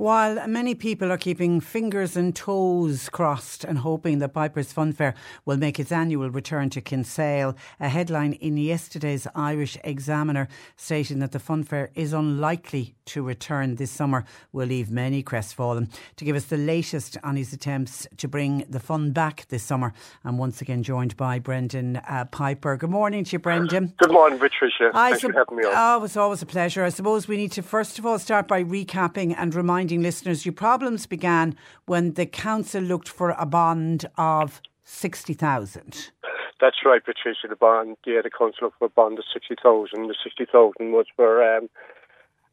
While many people are keeping fingers and toes crossed and hoping that Piper's Funfair will make its annual return to Kinsale, a headline in yesterday's Irish Examiner stating that the funfair is unlikely to return this summer will leave many crestfallen. To give us the latest on his attempts to bring the fun back this summer, I'm once again joined by Brendan uh, Piper. Good morning to you, Brendan. Good morning, Patricia. I Thanks sup- for having me on. Oh, it's always a pleasure. I suppose we need to first of all start by recapping and reminding listeners your problems began when the council looked for a bond of 60,000. That's right, Patricia. The bond, yeah, the council looked for a bond of 60,000. The 60,000 was for um,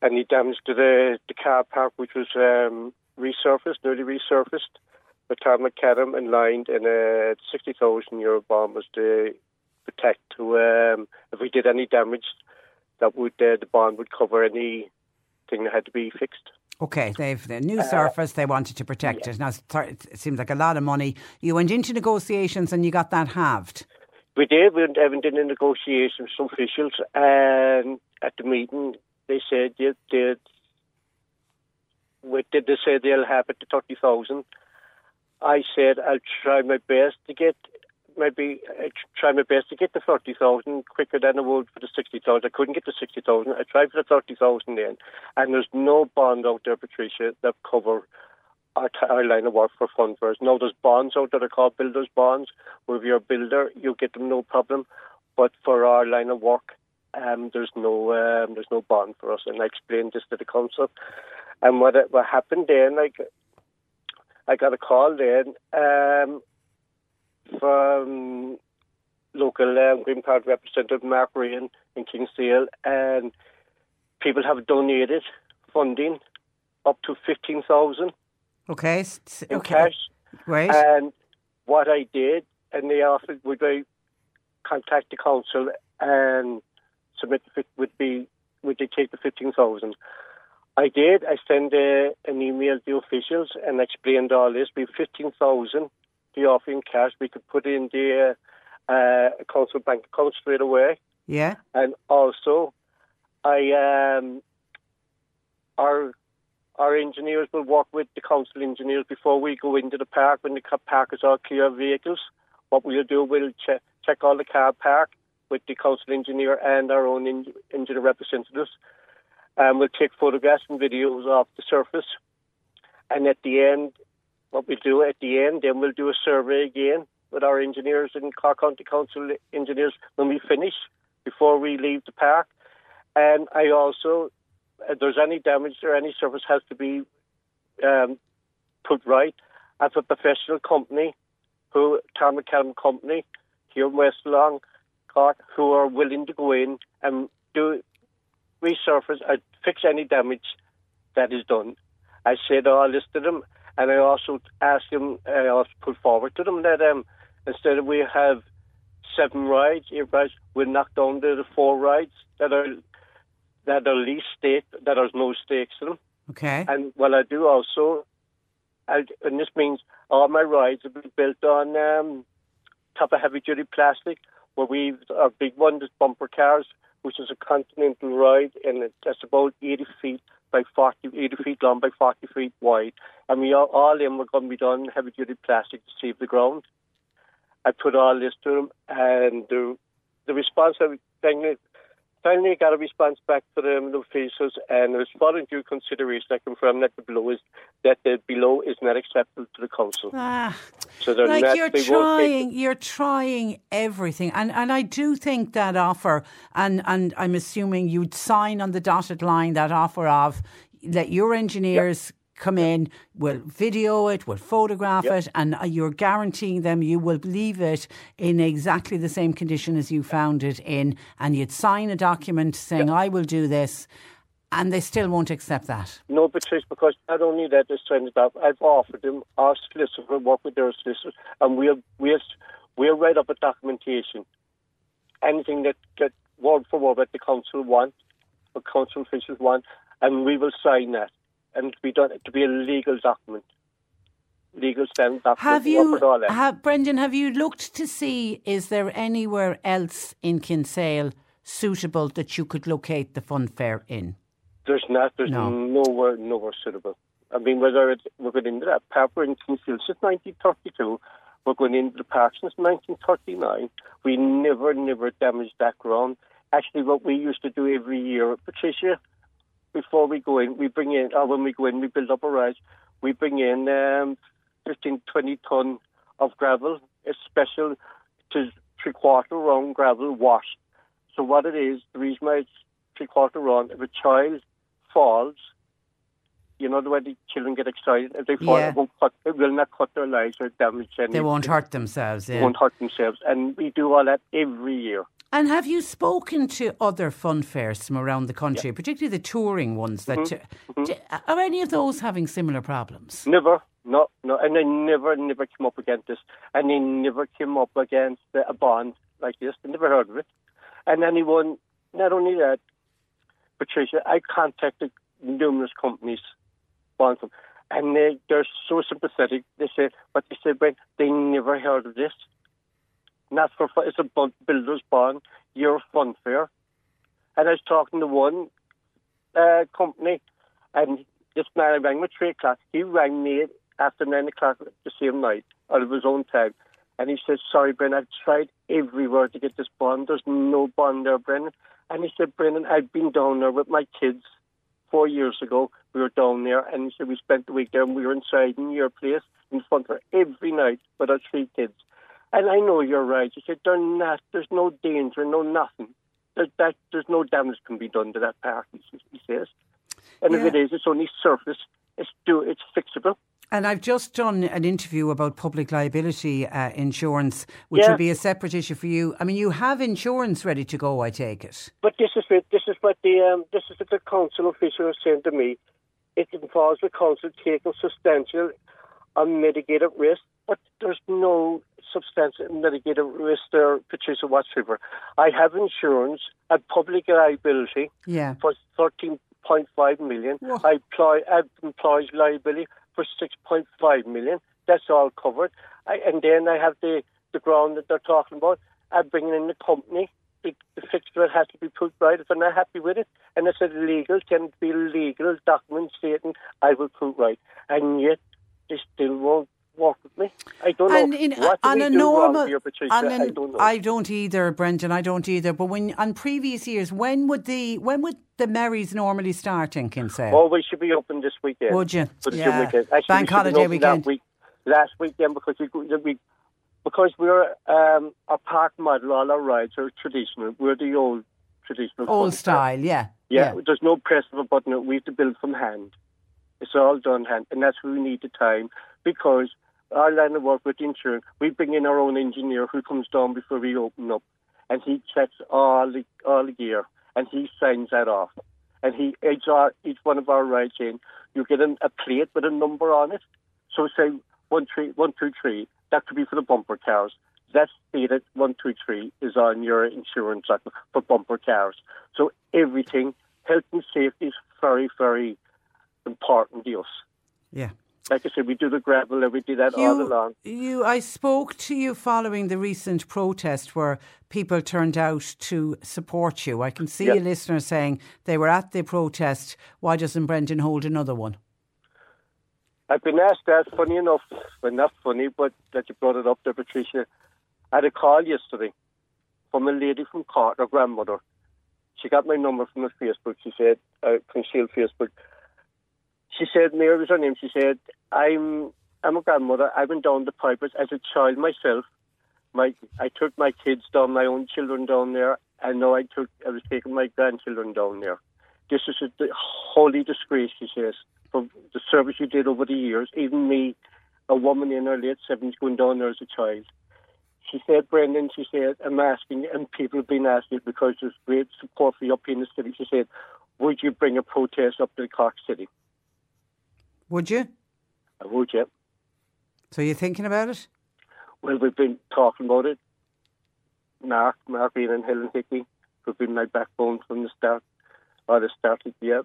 any damage to the, the car park, which was um, resurfaced, newly resurfaced, with tarmac macadam and lined, and a 60,000 euro bond was to protect to, um, if we did any damage, that would uh, the bond would cover anything that had to be fixed. Okay, they've the Uh, new surface. They wanted to protect it. Now it seems like a lot of money. You went into negotiations and you got that halved. We did. We went in negotiations with some officials, and at the meeting, they said yeah, they what did they say they'll have it to thirty thousand. I said I'll try my best to get maybe I try my best to get the thirty thousand quicker than I would for the sixty thousand. I couldn't get the sixty thousand. I tried for the thirty thousand then, and there's no bond out there, Patricia, that cover our, t- our line of work for funders. No, there's bonds out there. They're called builders bonds. Where if you're a builder, you get them no problem. But for our line of work, um, there's no um, there's no bond for us. And I explained this to the council. And what what happened then, like I got a call then um, from local um, Green Party representative Mark Ryan in Kinsale, and people have donated funding up to fifteen thousand Okay, in okay, cash. right. And what I did, and they offered, would I contact the council and submit the, would be, would they take the 15,000? I did. I sent uh, an email to the officials and explained all this. We have 15,000 to offer in cash. We could put in the uh, a council bank account straight away. Yeah. And also, I um, our our engineers will work with the council engineers before we go into the park when the car park is all clear of vehicles. What we'll do, we'll check check all the car park with the council engineer and our own en- engineer representatives. And we'll take photographs and videos of the surface. And at the end, what we do at the end, then we'll do a survey again with our engineers and Cork County Council engineers when we finish before we leave the park. And I also, if there's any damage or any surface has to be um, put right, I have a professional company, who Tarmac Company, here in West Long, Cork, who are willing to go in and do resurface and fix any damage that is done. I said all this to them, and I also asked them, I also put forward to them that um, instead of we have seven rides, eight rides, we'll knock down to the four rides that are that are least staked, that there's no stakes in them. Okay. And what I do also, I, and this means all my rides have been built on um, top of heavy duty plastic, where we our big one is bumper cars, which is a continental ride, and that's about 80 feet by 40, 80 feet long by 40 feet wide. And we all, all in were going to be done heavy duty plastic to save the ground. I put all this to them, and the, the response I finally, finally got a response back to them, the officials, and was following due consideration. I confirm that the below is that the below is not acceptable to the council. Ah, So they're like not, you're they trying, you're trying everything, and and I do think that offer, and and I'm assuming you'd sign on the dotted line that offer of that your engineers come in, we'll video it, we'll photograph it, and uh, you're guaranteeing them you will leave it in exactly the same condition as you found it in, and you'd sign a document saying I will do this, and they still won't accept that. No, Patrice, because not only that, they're signing it up. I've offered them our solicitor work with their solicitor, and we'll we'll we'll write up a documentation. Anything that that word for word that the council want, or council officials want, and we will sign that, and to be done to be a legal document, legal standing document. Have you, all that. have, Brendan, have you looked to see is there anywhere else in Kinsale suitable that you could locate the fun fair in? There's not. There's No. nowhere, nowhere suitable. I mean, whether it's, we're going into that park, in Kinsale since 1932. We're going into the park since 1939. We never, never damaged that ground. Actually, what we used to do every year, at Patricia, before we go in, we bring in, or when we go in, we build up a rise. We bring in um, 15, 20 ton of gravel. It's special to three quarter round gravel washed. So what it is, the reason why it's three quarter round, if a child falls, you know the way the children get excited. If they fall, Yeah. it, won't cut, it will not cut their lives or damage any. They won't hurt themselves. They won't hurt themselves. And we do all that every year. And have you spoken to other fun fairs from around the country, particularly the touring ones? That Mm-hmm. d- are any of those having similar problems? Never, no, no. And they never, never came up against this. And they never came up against a bond like this. They never heard of it. And anyone, not only that, Patricia, I contacted numerous companies, bond them, and they, they're so sympathetic. They say, but they said, Brent, they never heard of this. Not for. It's a builder's bond. You're fun fair. And I was talking to one uh, company, and this man rang me three o'clock. He rang me after nine o'clock the same night, out of his own time. And he said, Sorry, Brennan, I've tried everywhere to get this bond. There's no bond there, Brennan. And he said, Brennan, I've been down there with my kids four years ago. We were down there, and he said, We spent the week there, and we were inside in your place in front of every night with our three kids. And I know you're right. He said, They're not, there's no danger, no nothing. There's, that, there's no damage can be done to that park, he, says. And if it is, it's only surface. It's do it's fixable. And I've just done an interview about public liability uh, insurance, which Yeah. will be a separate issue for you. I mean, you have insurance ready to go, I take it. But this is it. This is what the um, this is what the council official is saying to me. It involves the council taking substantial unmitigated risk, but there's no substantial mitigated risk there, Patricia whatsoever. I have insurance and public liability Yeah. for thirteen point five million. Whoa. I employ I have employees liability for six point five million. That's all covered. I, and then I have the the ground that they're talking about. I'm bringing in the company. The, the fixture has to be put right. If I'm not happy with it, and it's illegal, can it be legal documents stating I will put right. And yet they still won't work with me. I don't and know in, what on a normal, here, Patricia. on I don't know. I don't either, Brendan. I don't either. But when on previous years, when would the when would the merries normally start in Kinsale? Oh, we should be open this weekend. Would you? For the Yeah. Weekend. Actually, Bank we should have been holiday weekend. That week, last weekend because we, we because we're um, our park model, all our rides are traditional. We're the old traditional. Old style, yeah. Yeah, there's no press of a button. We have to build from hand. It's all done hand, and that's where we need the time because our line of work with insurance, we bring in our own engineer who comes down before we open up, and he checks all the all the gear, and he signs that off, and he each, our, each one of our rides in, you get an, a plate with a number on it. So say one three one two three. That could be for the bumper cars. That's stated one two three is on your insurance for bumper cars. So everything, health and safety is very very important to us. Yeah. Like I said, we do the gravel and we do that all along. you, I spoke to you following the recent protest where people turned out to support you. I can see Yeah. a listener saying they were at the protest. Why doesn't Brendan hold another one? I've been asked that, funny enough, well, not funny, but that you brought it up there, Patricia. I had a call yesterday from a lady from Cork, her grandmother. She got my number from her Facebook. She said, uh, from Shield Facebook. She said, Mary was her name. She said, I'm I'm a grandmother. I went down the pipers as a child myself. My I took my kids down, my own children down there, and now I took I was taking my grandchildren down there. This is a holy disgrace, she says, for the service you did over the years. Even me, a woman in her late seventies, going down there as a child. She said, Brendan, she said, I'm asking, and people have been asking because there's great support for you up in the city. She said, would you bring a protest up to the Cork City? Would you? I would, yeah. So you're thinking about it? Well, we've been talking about it. Mark, Mark Ryan and Helen Hickey, who've been my backbone from the start, or the start, yeah.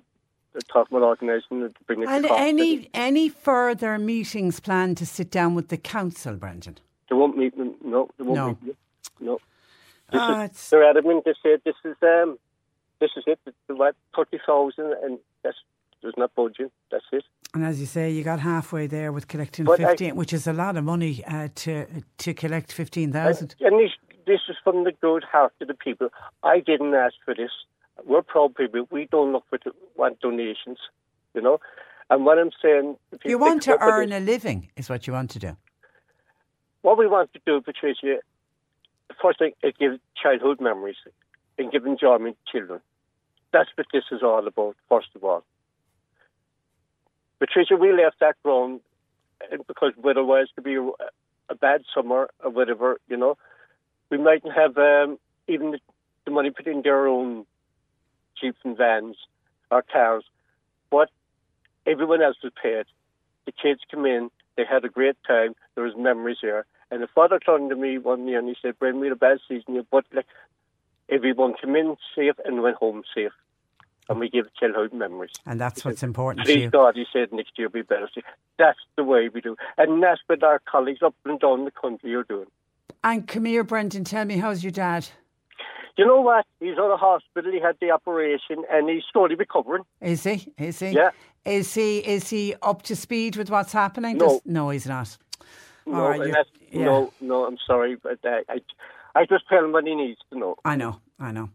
They're talking about organising it to bring it And any City. any further meetings planned to sit down with the council, Brendan? They won't meet them. No, they won't No. meet them. No. This Ah, is, it's- they're adamant. They said this is um, this is it. The what thirty thousand, and that's there's not budget. That's it. And as you say, you got halfway there with collecting But I- fifteen, which is a lot of money uh, to to collect fifteen thousand. And, this, this is from the good heart of the people. I didn't ask for this. We're proud people. We don't look for to want donations, you know. And what I'm saying, if You pick want to earn this- a living, is what you want to do. What we want to do, Patricia, first thing is give childhood memories and give enjoyment to children. That's what this is all about, first of all. Patricia, we left that ground because otherwise it could be a, bad summer or whatever, you know. We mightn't have um, even the, the money put in their own jeeps and vans or cars, but everyone else was paid. The kids come in, they had a great time, there was memories there. And the father turned to me one year and he said, Bren, we had a bad season, here, but like, everyone came in safe and went home safe. And we give childhood memories. And that's what's important to Please you. God, he said next year will be better. That's the way we do. And that's what our colleagues up and down the country are doing. And come here, Brendan, tell me, how's your dad? You know what? He's out of hospital. He had the operation and he's slowly recovering. Is he? Is he? Yeah. Is he? Is he up to speed with what's happening? No. Does- no, he's not. No, All right, and you- that's, yeah. no, no, I'm sorry, but uh, I, I just tell him what he needs to know. I know, I know.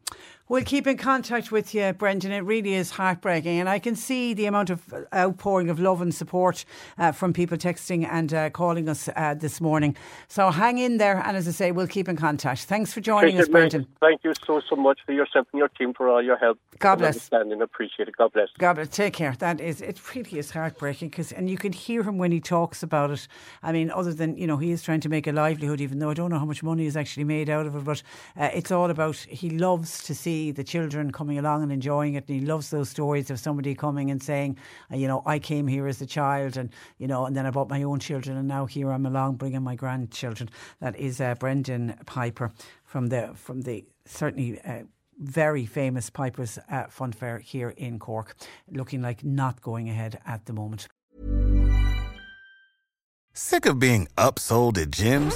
We'll keep in contact with you, Brendan. It really is heartbreaking. And I can see the amount of outpouring of love and support uh, from people texting and uh, calling us uh, this morning. So hang in there. And as I say, we'll keep in contact. Thanks for joining us, Appreciate it, mate. Brendan. Thank you so, so much for yourself and your team for all your help. God bless. Understanding. Appreciate it. God bless. God, bless. take care. That is, it really is heartbreaking because, and you can hear him when he talks about it. I mean, other than, you know, he is trying to make a livelihood, even though I don't know how much money is actually made out of it, but uh, it's all about, he loves to see the children coming along and enjoying it. And he loves those stories of somebody coming and saying, you know, I came here as a child and, you know, and then I brought my own children and now here I'm along bringing my grandchildren. That is uh, Brendan Piper from the, from the, certainly, uh, very famous Pipers uh, Fun Fair here in Cork, looking like not going ahead at the moment. Sick of being upsold at gyms?